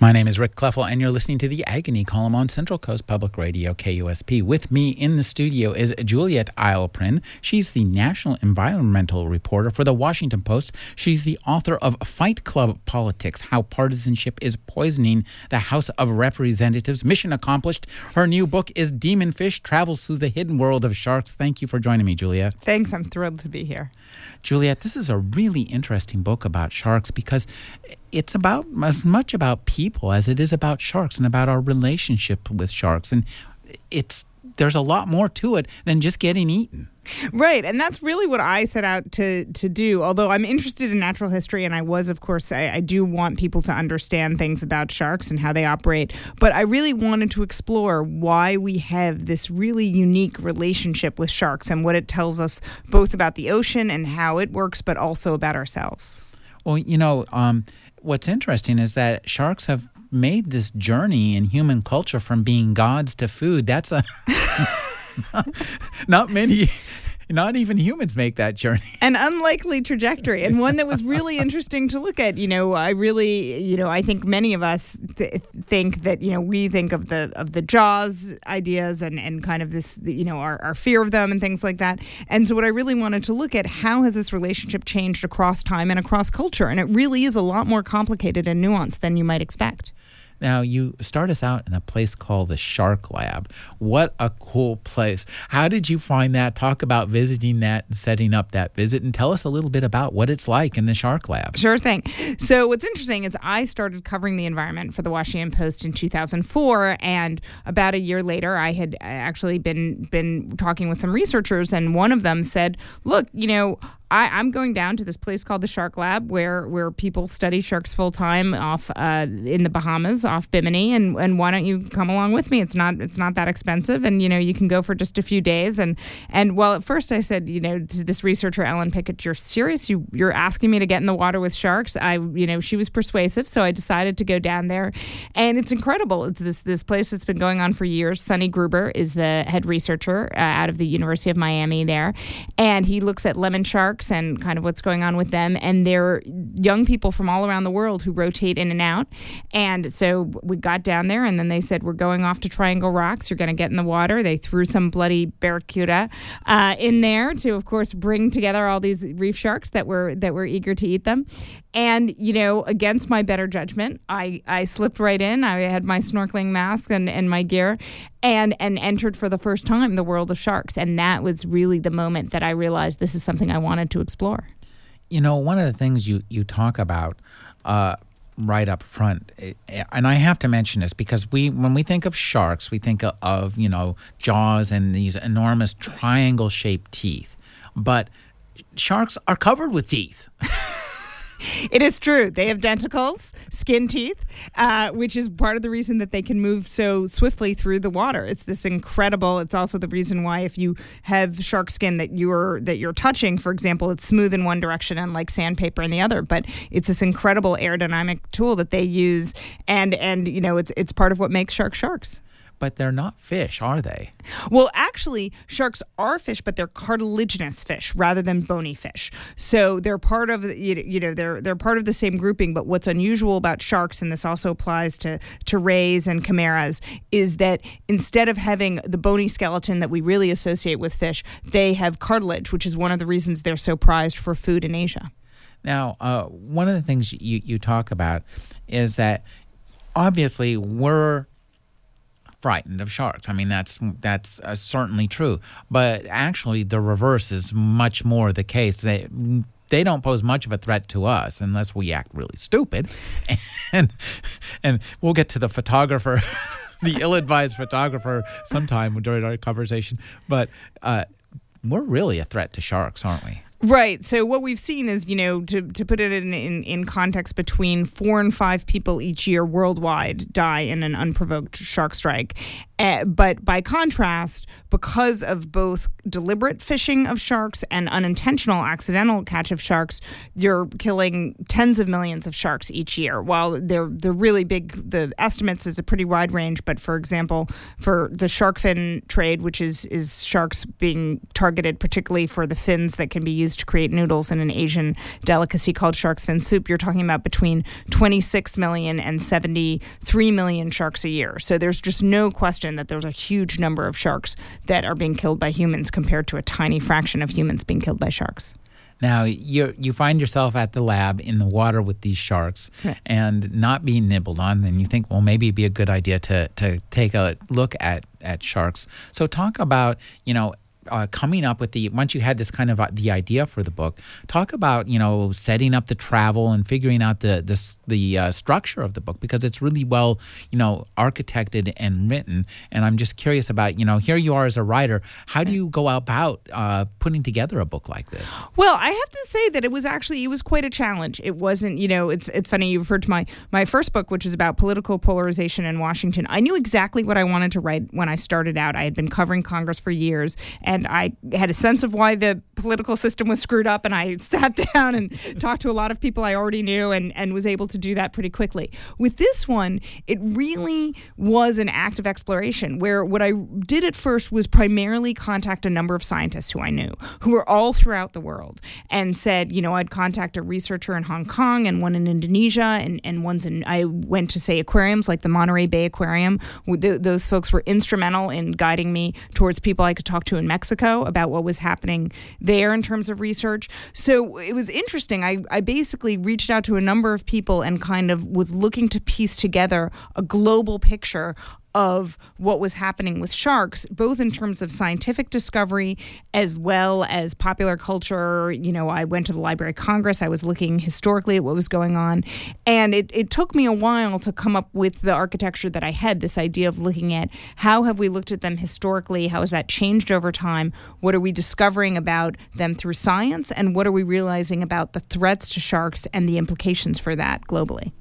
My name is Rick Kleffel, and you're listening to the Agony Column on Central Coast Public Radio, KUSP. With me in the studio is Juliet Eilperin. She's the national environmental reporter for the Washington Post. She's the author of Fight Club Politics How Partisanship is Poisoning the House of Representatives. Mission accomplished. Her new book is Demon Fish Travels Through the Hidden World of Sharks. Thank you for joining me, Juliet. Thanks. I'm thrilled to be here. Juliet, this is a really interesting book about sharks because it's about as much about people as it is about sharks and about our relationship with sharks. And it's there's a lot more to it than just getting eaten. Right. And that's really what i set out to to do. Although i'm interested in natural history and i was of course I, I, do want people to understand things about sharks and how they operate. But i really wanted to explore why we have this really unique relationship with sharks and what it tells us both about the ocean and how it works but also about ourselves. Well you know um, what's interesting is that sharks have made this journey in human culture from being gods to food. That's a not many not even humans make that journey. An unlikely trajectory, and one that was really interesting to look at. You know, I really, you know, I think many of us th- think that you know we think of the of the Jaws ideas and and kind of this, you know, our, our fear of them and things like that. And so, what I really wanted to look at how has this relationship changed across time and across culture, and it really is a lot more complicated and nuanced than you might expect. Now, you start us out in a place called the Shark Lab. What a cool place. How did you find that? Talk about visiting that and setting up that visit and tell us a little bit about what it's like in the Shark Lab. Sure thing. So, what's interesting is I started covering the environment for the Washington Post in 2004 and about a year later I had actually been been talking with some researchers and one of them said, "Look, you know, I, am going down to this place called the Shark Lab, where where people study sharks full time off uh, in the Bahamas, off Bimini, and and why don't you come along with me? It's not it's not that expensive, and you know you can go for just a few days. And and well, at first I said, you know, to this researcher Ellen Pikitch, you're serious? You you're asking me to get in the water with sharks? I you know she was persuasive, so I decided to go down there, and it's incredible. It's this this place that's been going on for years. Sonny Gruber is the head researcher uh, out of the University of Miami there, and he looks at lemon sharks sharks and kind of what's going on with them. And they're young people from all around the world who rotate in and out. And so we got down there, and then they said, We're going off to Triangle Rocks. You're going to get in the water. They threw some bloody barracuda uh, in there to, of course, bring together all these reef sharks that were that were eager to eat them. And you know, against my better judgment, I I slipped right in. I had my snorkeling mask and and my gear, and and entered for the first time the world of sharks. And that was really the moment that I realized this is something I wanted to explore. You know, one of the things you you talk about. Uh, right up front and i have to mention this because we when we think of sharks we think of you know jaws and these enormous triangle shaped teeth but sharks are covered with teeth it is true. They have denticles, skin teeth, uh, which is part of the reason that they can move so swiftly through the water. It's this incredible. It's also the reason why if you have shark skin that you're that you're touching, for example, it's smooth in one direction and like sandpaper in the other. But it's this incredible aerodynamic tool that they use, and and you know it's it's part of what makes sharks sharks but they're not fish, are they? Well, actually, sharks are fish, but they're cartilaginous fish rather than bony fish. So they're part of you know they're they're part of the same grouping. But what's unusual about sharks, and this also applies to to rays and chimeras, is that instead of having the bony skeleton that we really associate with fish, they have cartilage, which is one of the reasons they're so prized for food in Asia. Now, uh, one of the things you, you talk about is that obviously we're frightened of sharks. I mean, that's that's uh, certainly true. But actually, the reverse is much more the case. They they don't pose much of a threat to us unless we act really stupid, and and we'll get to the photographer. the ill-advised photographer sometime during our conversation but uh, we're really a threat to sharks, aren't we? Right. So what we've seen is, you know, to, to put it in, in, in context, between four and five people each year worldwide die in an unprovoked shark strike. Uh, but by contrast, because of both deliberate fishing of sharks and unintentional accidental catch of sharks, you're killing tens of millions of sharks each year. While they're they're really big, the estimates is a pretty wide range. But for example, for the shark fin trade, which is is sharks being targeted particularly for the fins that can be used to create noodles in an Asian delicacy called shark's fin soup, you're talking about between 26 million and 73 million sharks a year. So there's just no question that there's a huge number of sharks that are being killed by humans compared to a tiny fraction of humans being killed by sharks. Now you you find yourself at the lab in the water with these sharks right. and not being nibbled on, and you think, well, maybe it'd be a good idea to to take a look at at sharks. So talk about you know uh, coming up with the once you had this kind of uh, the idea for the book talk about you know setting up the travel and figuring out the the, the uh, structure of the book because it's really well you know architected and written. And i'm just curious about you know here you are as a writer. How do you go about uh, putting together a book like this? Well i have to say that it was actually it was quite a challenge. It wasn't you know it's it's funny you referred to my my first book which is about political polarization in washington. I knew exactly what i wanted to write when i started out. I had been covering congress for years and and I had a sense of why the political system was screwed up. And I sat down and talked to a lot of people I already knew and, and was able to do that pretty quickly. With this one, it really was an act of exploration where what I did at first was primarily contact a number of scientists who I knew, who were all throughout the world, and said, you know, I'd contact a researcher in Hong Kong and one in Indonesia and, and one's in, I went to say aquariums like the Monterey Bay Aquarium. Those folks were instrumental in guiding me towards people I could talk to in Mexico Mexico about what was happening there in terms of research. So it was interesting. I, I basically reached out to a number of people and kind of was looking to piece together a global picture of what was happening with sharks, both in terms of scientific discovery as well as popular culture. You know, I went to the Library of Congress, I was looking historically at what was going on. And it, it took me a while to come up with the architecture that I had this idea of looking at how have we looked at them historically? How has that changed over time? What are we discovering about them through science? And what are we realizing about the threats to sharks and the implications for that globally?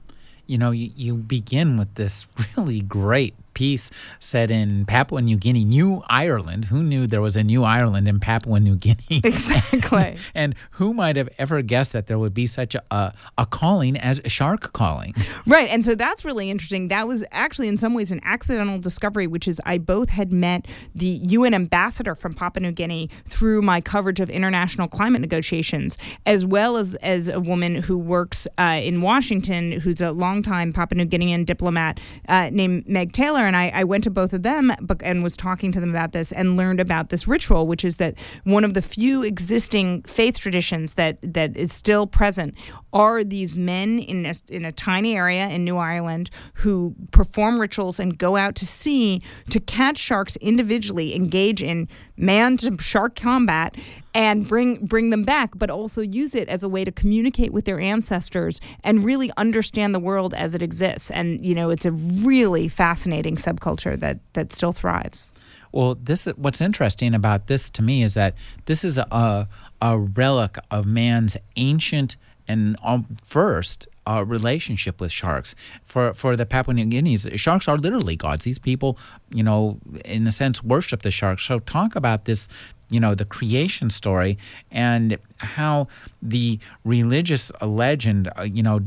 You know, you, you begin with this really great piece set in Papua New Guinea, New Ireland. Who knew there was a New Ireland in Papua New Guinea? Exactly. and, and, who might have ever guessed that there would be such a, a calling as shark calling? Right. And so that's really interesting. That was actually, in some ways, an accidental discovery, which is I both had met the UN ambassador from Papua New Guinea through my coverage of international climate negotiations, as well as, as a woman who works uh, in Washington, who's a longtime Papua New Guinean diplomat uh, named Meg Taylor and I, I went to both of them and was talking to them about this and learned about this ritual, which is that one of the few existing faith traditions that that is still present are these men in a, in a tiny area in New Ireland who perform rituals and go out to sea to catch sharks individually, engage in man to shark combat, and bring bring them back, but also use it as a way to communicate with their ancestors and really understand the world as it exists. And you know, it's a really fascinating subculture that that still thrives. Well, this what's interesting about this to me is that this is a a relic of man's ancient and um, first uh, relationship with sharks. For for the Papua New Guineans, sharks are literally gods. These people, you know, in a sense, worship the sharks. So talk about this, you know, the creation story and how the religious legend, uh, you know,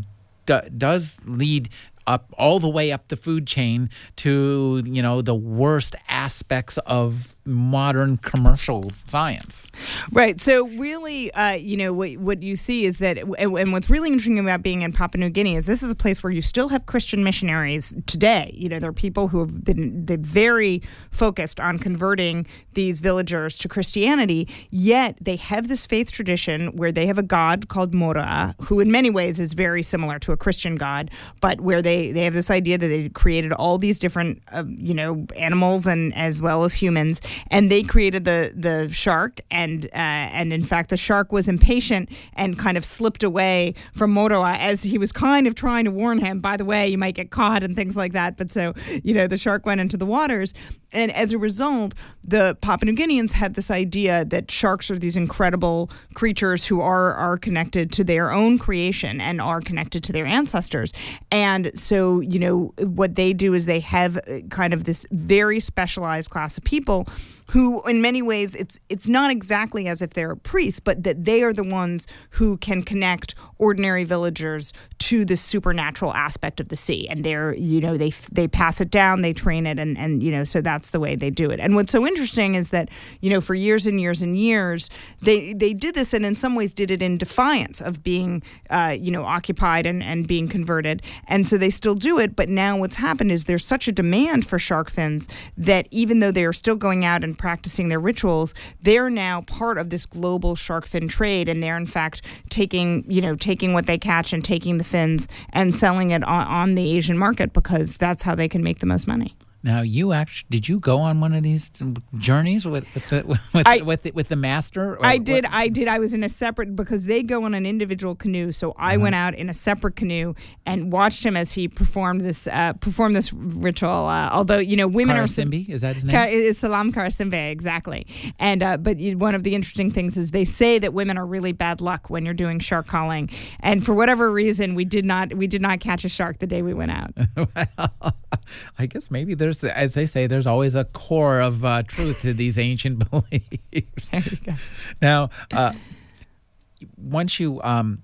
d- does lead up all the way up the food chain to you know the worst aspects of modern commercial science. Right. So really, uh, you know, what, what you see is that, and what's really interesting about being in Papua New Guinea is this is a place where you still have Christian missionaries today. You know, there are people who have been they very focused on converting these villagers to Christianity, yet they have this faith tradition where they have a god called Moroa, who in many ways is very similar to a Christian god, but where they, they have this idea that they created all these different, uh, you know, animals and as well as humans and they created the the shark, and uh, and in fact the shark was impatient and kind of slipped away from Moroa as he was kind of trying to warn him. By the way, you might get caught and things like that. But so you know the shark went into the waters, and as a result, the Papua New Guineans had this idea that sharks are these incredible creatures who are are connected to their own creation and are connected to their ancestors. And so, you know, what they do is they have uh, kind of this very specialized class of people who in many ways it's it's not exactly as if they're priests but that they are the ones who can connect ordinary villagers to the supernatural aspect of the sea. And they're you know they they pass it down they train it and and you know so that's the way they do it. And what's so interesting is that you know for years and years and years they they did this and in some ways did it in defiance of being uh, you know occupied and and being converted. And so they still do it but now what's happened is there's such a demand for shark fins that even though they are still going out and practicing their rituals, they're now part of this global shark fin trade, and they're in fact taking you know taking what they catch and taking the fins and selling it on, on the Asian market because that's how they can make the most money. Now, you actually did you go on one of these journeys with with the, with, I, with, the, with the master? I did. What? I did. I was in a separate because they go on an individual canoe, so I uh-huh. went out in a separate canoe and watched him as he performed this uh, performed this ritual. Uh, although you know, women Karasimbi, are is that his name? it's Salam Karasimbe, exactly. And uh, but one of the interesting things is they say that women are really bad luck when you're doing shark calling, and for whatever reason, we did not we did not catch a shark the day we went out. well, I guess maybe there there's, as they say, there's always a core of uh, truth to these ancient beliefs. There you go. Now, uh, once you, um,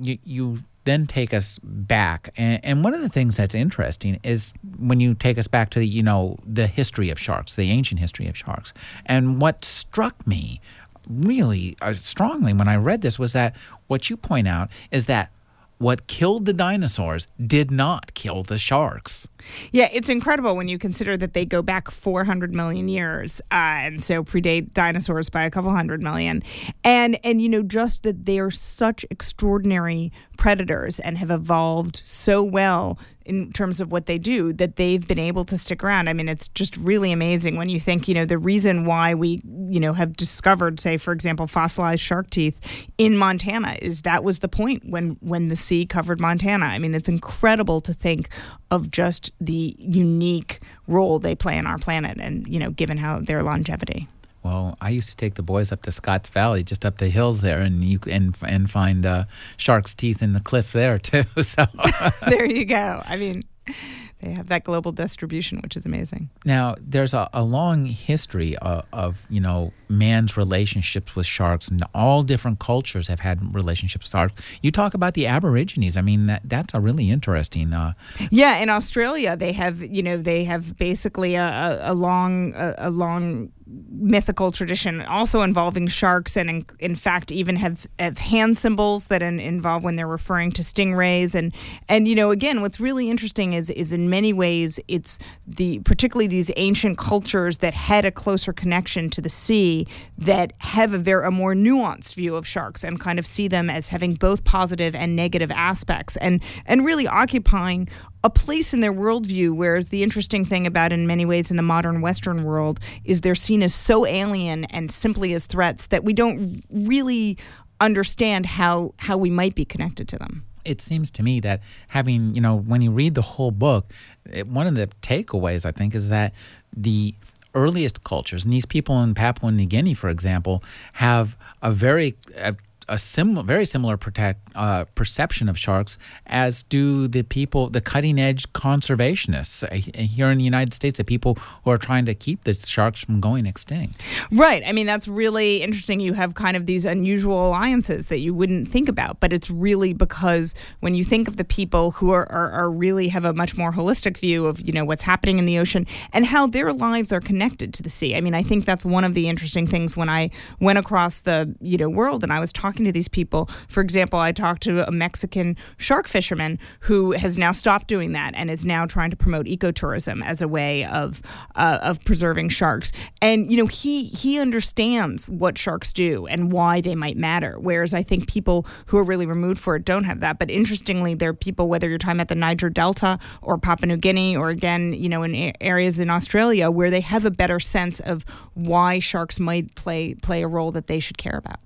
you, you then take us back, and, and, one of the things that's interesting is when you take us back to the, you know the history of sharks, the ancient history of sharks, and what struck me really uh, strongly when I read this was that what you point out is that what killed the dinosaurs did not kill the sharks. Yeah, it's incredible when you consider that they go back 400 million years, uh, and so predate dinosaurs by a couple hundred million, and and you know just that they are such extraordinary predators and have evolved so well in terms of what they do that they've been able to stick around. I mean, it's just really amazing when you think, you know, the reason why we, you know, have discovered, say, for example, fossilized shark teeth in Montana is that was the point when when the sea covered Montana. I mean, it's incredible to think of just the unique role they play in our planet and, you know, given how their longevity. Well, I used to take the boys up to Scotts Valley, just up the hills there, and you and and find uh, shark's teeth in the cliff there too. So there you go. I mean, they have that global distribution, which is amazing. Now, there's a, a long history of, of, you know man's relationships with sharks, and all different cultures have had relationships with sharks. You talk about the Aborigines. I mean, that that's a really interesting. Uh, yeah, in Australia, they have you know they have basically a, a, a long a, a long mythical tradition also involving sharks and in, in fact even have, have hand symbols that in, involve when they're referring to stingrays. And and you know again what's really interesting is is in many ways it's the particularly these ancient cultures that had a closer connection to the sea that have a very a more nuanced view of sharks and kind of see them as having both positive and negative aspects and and really occupying a place in their worldview. Whereas the interesting thing about, in many ways, in the modern Western world, is they're seen as so alien and simply as threats that we don't really understand how how we might be connected to them. It seems to me that having you know when you read the whole book, it, one of the takeaways I think is that the earliest cultures, and these people in Papua New Guinea, for example, have a very a a similar, very similar protect, uh, perception of sharks as do the people, the cutting edge conservationists uh, here in the United States, the people who are trying to keep the sharks from going extinct. Right. I mean, that's really interesting. You have kind of these unusual alliances that you wouldn't think about, but it's really because when you think of the people who are, are, are really have a much more holistic view of, you know, what's happening in the ocean and how their lives are connected to the sea. I mean, I think that's one of the interesting things when I went across the, you know, world and I was talking talking to these people. For example, I talked to a Mexican shark fisherman who has now stopped doing that and is now trying to promote ecotourism as a way of uh, of preserving sharks. And you know, he he understands what sharks do and why they might matter. Whereas I think people who are really removed for it don't have that. But interestingly, there are people whether you're talking about the Niger Delta or Papua New Guinea or again, you know, in areas in Australia where they have a better sense of why sharks might play play a role that they should care about.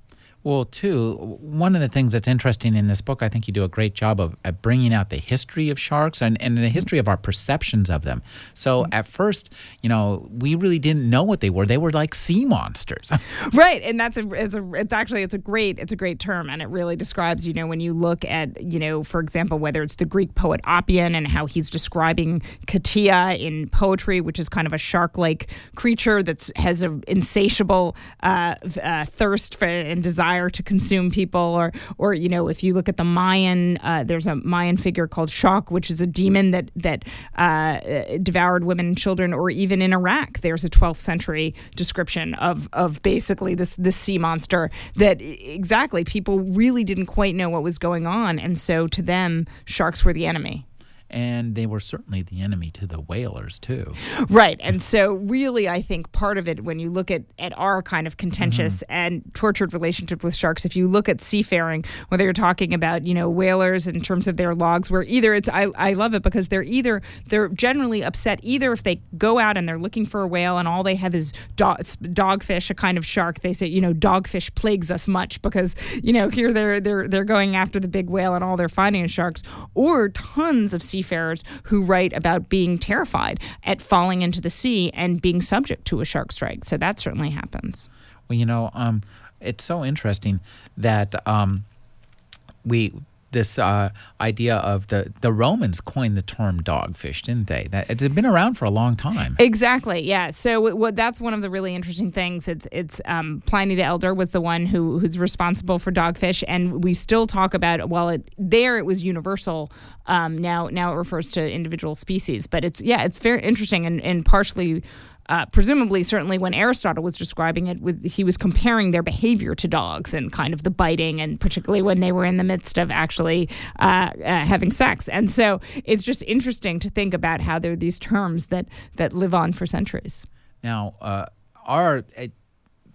Well, too, one of the things that's interesting in this book, I think you do a great job of, of bringing out the history of sharks and, and the history of our perceptions of them. So mm-hmm. at first, you know, we really didn't know what they were. They were like sea monsters. right, and that's a, it's a it's actually it's a great it's a great term, and it really describes you know when you look at you know for example whether it's the Greek poet Oppian and how he's describing Katia in poetry, which is kind of a shark-like creature that has an insatiable uh, uh, thirst for and desire desire to consume people, or or you know, if you look at the Mayan, uh, there's a Mayan figure called Xoc, which is a demon that that uh, devoured women and children, or even in Iraq, there's a 12th century description of of basically this this sea monster that exactly people really didn't quite know what was going on, and so to them, sharks were the enemy and they were certainly the enemy to the whalers too. Right, and so really, I think part of it, when you look at at our kind of contentious mm-hmm. and tortured relationship with sharks, if you look at seafaring, whether you're talking about you know whalers in terms of their logs, where either it's I, I love it because they're either they're generally upset either if they go out and they're looking for a whale and all they have is dog, dogfish, a kind of shark. They say you know dogfish plagues us much because you know here they're they're they're going after the big whale and all they're finding is sharks, or tons of sea seafarers who write about being terrified at falling into the sea and being subject to a shark strike. So that certainly happens. Well, you know, um, it's so interesting that um, we this uh, idea of the the Romans coined the term dogfish, didn't they? That it's been around for a long time. Exactly. Yeah. So what that's one of the really interesting things. It's it's um, Pliny the Elder was the one who who's responsible for dogfish, and we still talk about well, it there it was universal. Um, now now it refers to individual species, but it's yeah, it's very interesting and and partially uh, presumably, certainly when Aristotle was describing it, with, he was comparing their behavior to dogs and kind of the biting, and particularly when they were in the midst of actually uh, uh, having sex. And so it's just interesting to think about how there are these terms that that live on for centuries. Now, uh, our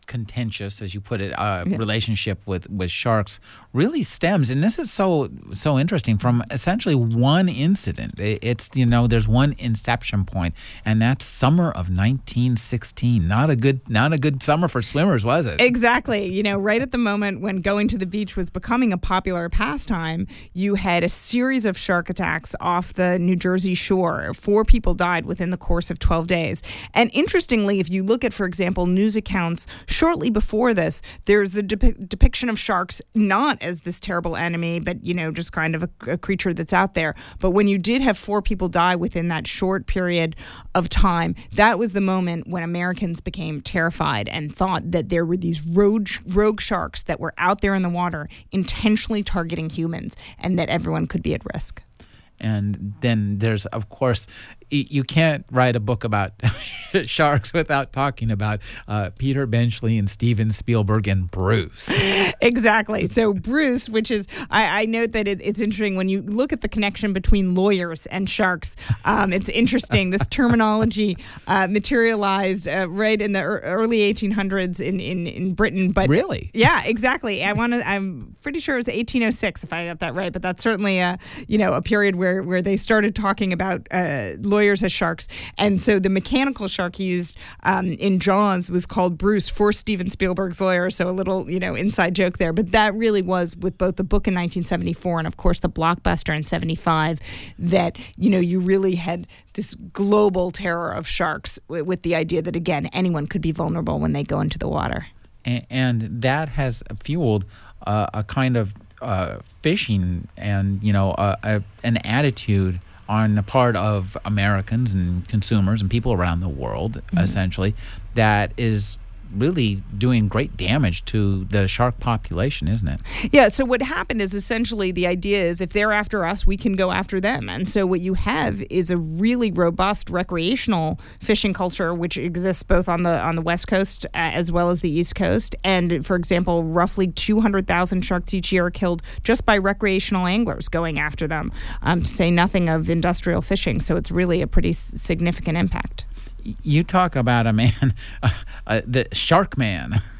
contentious, as you put it, uh, yeah. relationship with with sharks really stems, and this is so so interesting from essentially one incident. It's you know there's one inception point, and that's summer of 1916. Not a good not a good summer for swimmers, was it? Exactly. You know, right at the moment when going to the beach was becoming a popular pastime, you had a series of shark attacks off the New Jersey shore. Four people died within the course of 12 days. And interestingly, if you look at, for example, news accounts shortly before this, there's a depiction of sharks not as this terrible enemy, but you know, just kind of a, a creature that's out there. But when you did have four people die within that short period of time, that was the moment when Americans became terrified and thought that there were these rogue, rogue sharks that were out there in the water intentionally targeting humans and that everyone could be at risk. And then there's, of course, you can't write a book about sharks without talking about uh, Peter Benchley and Steven Spielberg and Bruce. Exactly. So Bruce, which is I, I note that it, it's interesting when you look at the connection between lawyers and sharks. Um, it's interesting. This terminology uh, materialized uh, right in the early 1800s in, in, in Britain. But really, yeah, exactly. I want to. I'm pretty sure it was 1806 if I got that right. But that's certainly a you know a period where where they started talking about uh, lawyers lawyers as sharks. And so the mechanical shark he used um, in Jaws was called Bruce for Steven Spielberg's lawyer. So a little, you know, inside joke there. But that really was with both the book in 1974 and, of course, the blockbuster in 75 that, you know, you really had this global terror of sharks with, with the idea that, again, anyone could be vulnerable when they go into the water. And, and that has fueled uh, a kind of uh, fishing and, you know, a, an attitude – on the part of Americans and consumers and people around the world, mm-hmm. essentially, that is really doing great damage to the shark population, isn't it? Yeah. So what happened is essentially the idea is if they're after us, we can go after them. And so what you have is a really robust recreational fishing culture, which exists both on the on the west coast uh, as well as the east coast. And for example, roughly 200,000 sharks each year are killed just by recreational anglers going after them. Um, to say nothing of industrial fishing. So it's really a pretty significant impact. You talk about a man, uh, uh, the Shark Man.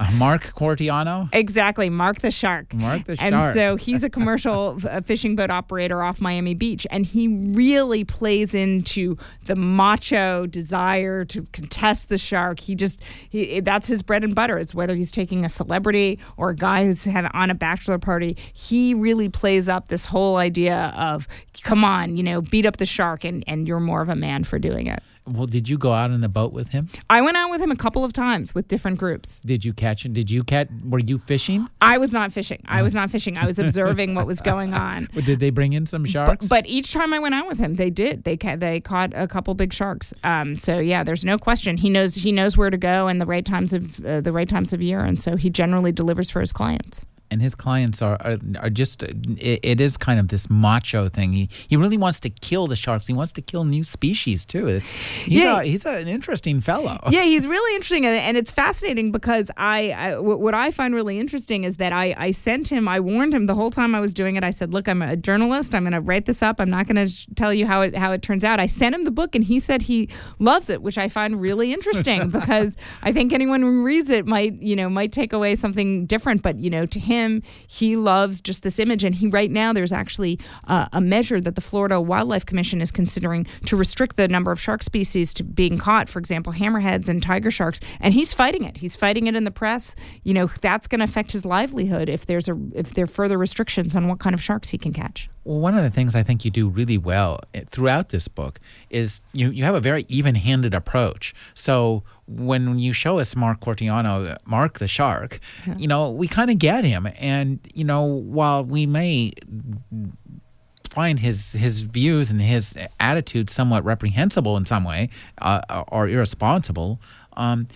Uh, Mark Quartiano? Exactly, Mark the Shark. Mark the Shark. And so he's a commercial fishing boat operator off Miami Beach, and he really plays into the macho desire to contest the shark. He just, he, that's his bread and butter. It's whether he's taking a celebrity or a guy who's have, on a bachelor party. He really plays up this whole idea of, come on, you know, beat up the shark, and, and you're more of a man for doing it. Well, did you go out in the boat with him? I went out with him a couple of times with different groups. Did you catch him? Did you catch? Were you fishing? I was not fishing. I was not fishing. I was observing what was going on. did they bring in some sharks? But, but, each time I went out with him, they did. They ca- they caught a couple big sharks. Um, so yeah, there's no question. He knows he knows where to go and the right times of uh, the right times of year, and so he generally delivers for his clients and his clients are are, are just it, it is kind of this macho thing. He he really wants to kill the sharks. He wants to kill new species too. It's he's yeah. a, he's a, an interesting fellow. Yeah, he's really interesting, and it's fascinating because I, I what I find really interesting is that I I sent him. I warned him the whole time I was doing it. I said, look, I'm a journalist. I'm going to write this up. I'm not going to tell you how it how it turns out. I sent him the book, and he said he loves it, which I find really interesting because I think anyone who reads it might you know might take away something different. But you know, to him him. He loves just this image. And he right now there's actually uh, a measure that the Florida Wildlife Commission is considering to restrict the number of shark species to being caught. For example, hammerheads and tiger sharks. And he's fighting it. He's fighting it in the press. You know that's going to affect his livelihood if there's a if there are further restrictions on what kind of sharks he can catch. Well, one of the things I think you do really well eh, throughout this book is you you have a very even-handed approach. So when you show us Mark Quartiano, Mark the Shark, yeah. you know, we kind of get him. And, you know, while we may find his his views and his attitude somewhat reprehensible in some way uh, or irresponsible, um,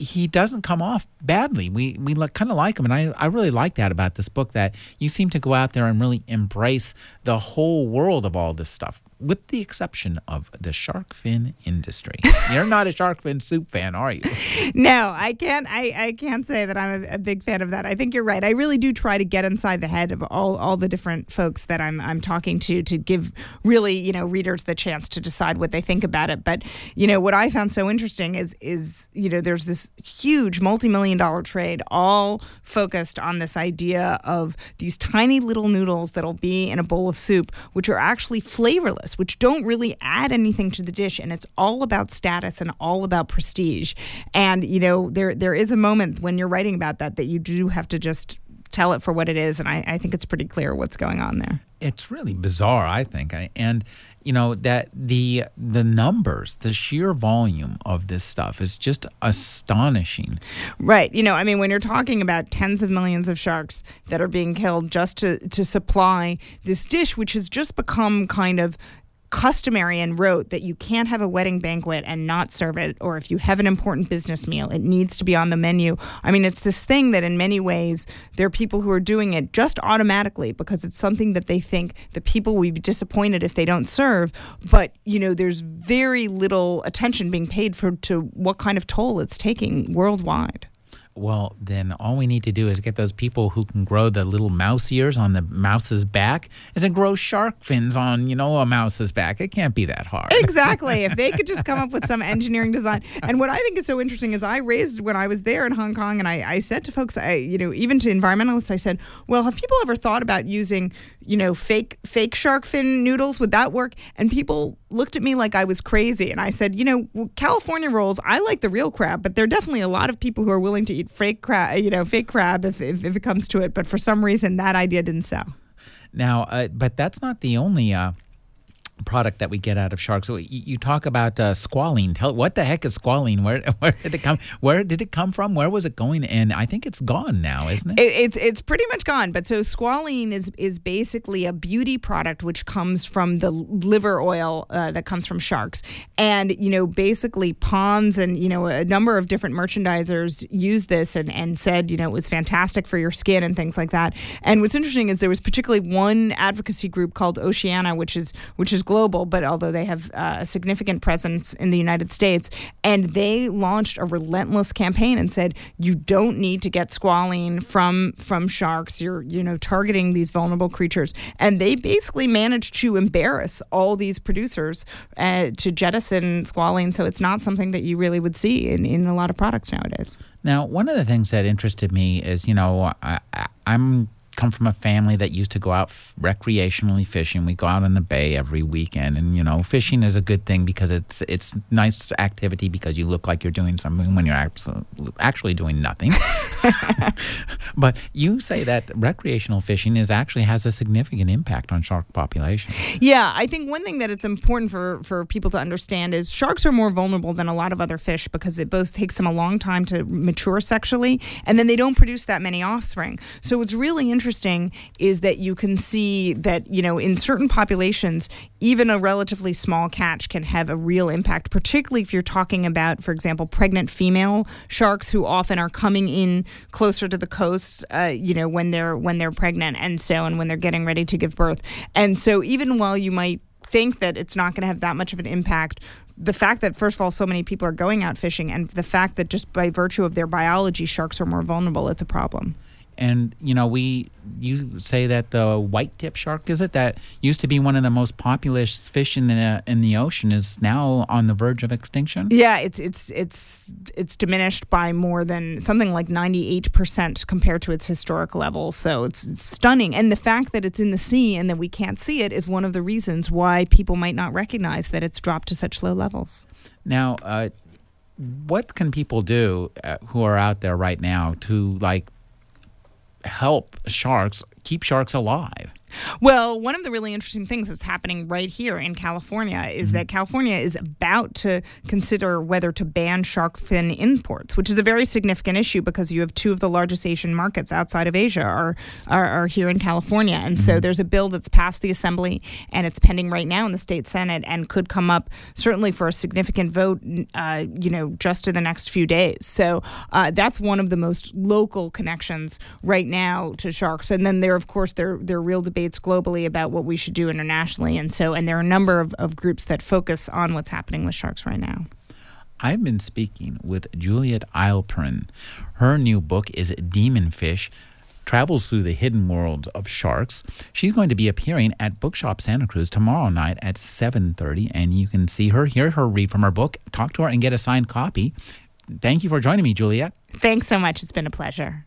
he doesn't come off badly. We we kind of like him, and I, I really like that about this book that you seem to go out there and really embrace the whole world of all this stuff with the exception of the shark fin industry. You're not a shark fin soup fan, are you? No, I can't. I, I can't say that I'm a, a, big fan of that. I think you're right. I really do try to get inside the head of all, all the different folks that I'm I'm talking to to give really you know readers the chance to decide what they think about it. But you know what I found so interesting is is you know there's this huge multi million dollar trade all focused on this idea of these tiny little noodles that'll be in a bowl of soup, which are actually flavorless which don't really add anything to the dish, and it's all about status and all about prestige. And you know, there there is a moment when you're writing about that that you do have to just tell it for what it is, and I, I think it's pretty clear what's going on there. It's really bizarre, I think, I, and you know that the the numbers the sheer volume of this stuff is just astonishing right you know i mean when you're talking about tens of millions of sharks that are being killed just to to supply this dish which has just become kind of customary and rote that you can't have a wedding banquet and not serve it, or if you have an important business meal, it needs to be on the menu. I mean, it's this thing that in many ways there are people who are doing it just automatically because it's something that they think the people will be disappointed if they don't serve. But, you know, there's very little attention being paid for to what kind of toll it's taking worldwide well, then all we need to do is get those people who can grow the little mouse ears on the mouse's back and then grow shark fins on, you know, a mouse's back. It can't be that hard. Exactly. if they could just come up with some engineering design. And what I think is so interesting is I raised when I was there in Hong Kong and I, I said to folks, I, you know, even to environmentalists, I said, well, have people ever thought about using, you know, fake fake shark fin noodles? Would that work? And people looked at me like I was crazy. And I said, you know, California rolls, I like the real crab, but there are definitely a lot of people who are willing to eat fake crab, you know, fake crab if, if, if, it comes to it. But for some reason, that idea didn't sell. Now, uh, but that's not the only. Uh product that we get out of sharks. So you, talk about uh, squalene. Tell what the heck is squalene? Where where did it come? Where did it come from? Where was it going? And I think it's gone now, isn't it? it it's it's pretty much gone. But so squalene is is basically a beauty product which comes from the liver oil uh, that comes from sharks, and you know basically Pond's and you know a number of different merchandisers used this and and said you know it was fantastic for your skin and things like that. And what's interesting is there was particularly one advocacy group called Oceana, which is which is global, but although they have uh, a significant presence in the United States, and they launched a relentless campaign and said you don't need to get squalene from from sharks. You're you know targeting these vulnerable creatures, and they basically managed to embarrass all these producers uh, to jettison squalene. So it's not something that you really would see in, in a lot of products nowadays. Now, one of the things that interested me is, you know, I, I, I'm come from a family that used to go out f- recreationally fishing. We go out in the bay every weekend, and you know, fishing is a good thing because it's it's nice activity because you look like you're doing something when you're absol- actually doing nothing. but you say that recreational fishing is actually has a significant impact on shark population. Yeah, I think one thing that it's important for for people to understand is sharks are more vulnerable than a lot of other fish because it both takes them a long time to mature sexually, and then they don't produce that many offspring. So what's really interesting is that you can see that you know in certain populations, even a relatively small catch can have a real impact, particularly if you're talking about, for example, pregnant female sharks who often are coming in closer to the coast, uh, you know, when they're when they're pregnant, and so and when they're getting ready to give birth, and so even while you might think that it's not going to have that much of an impact the fact that first of all so many people are going out fishing and the fact that just by virtue of their biology sharks are more vulnerable it's a problem and you know we you say that the white tip shark is it that used to be one of the most populous fish in the in the ocean is now on the verge of extinction? Yeah it's it's it's it's diminished by more than something like 98% compared to its historic level. So it's, stunning. And the fact that it's in the sea and that we can't see it is one of the reasons why people might not recognize that it's dropped to such low levels. Now uh, what can people do uh, who are out there right now to like help sharks keep sharks alive? Well, one of the really interesting things that's happening right here in California is mm-hmm. that California is about to consider whether to ban shark fin imports, which is a very significant issue because you have two of the largest Asian markets outside of Asia are are, are here in California, and mm-hmm. so there's a bill that's passed the Assembly and it's pending right now in the state Senate and could come up certainly for a significant vote, uh, you know, just in the next few days. So uh, that's one of the most local connections right now to sharks, and then there, of course, there there are real debates debates globally about what we should do internationally. And so, and there are a number of, of groups that focus on what's happening with sharks right now. I've been speaking with Juliet Eilperin. Her new book is Demon Fish travels through the hidden worlds of sharks. She's going to be appearing at Bookshop Santa Cruz tomorrow night at 7:30 and you can see her, hear her read from her book, talk to her and get a signed copy. Thank you for joining me, Juliet. Thanks so much. It's been a pleasure.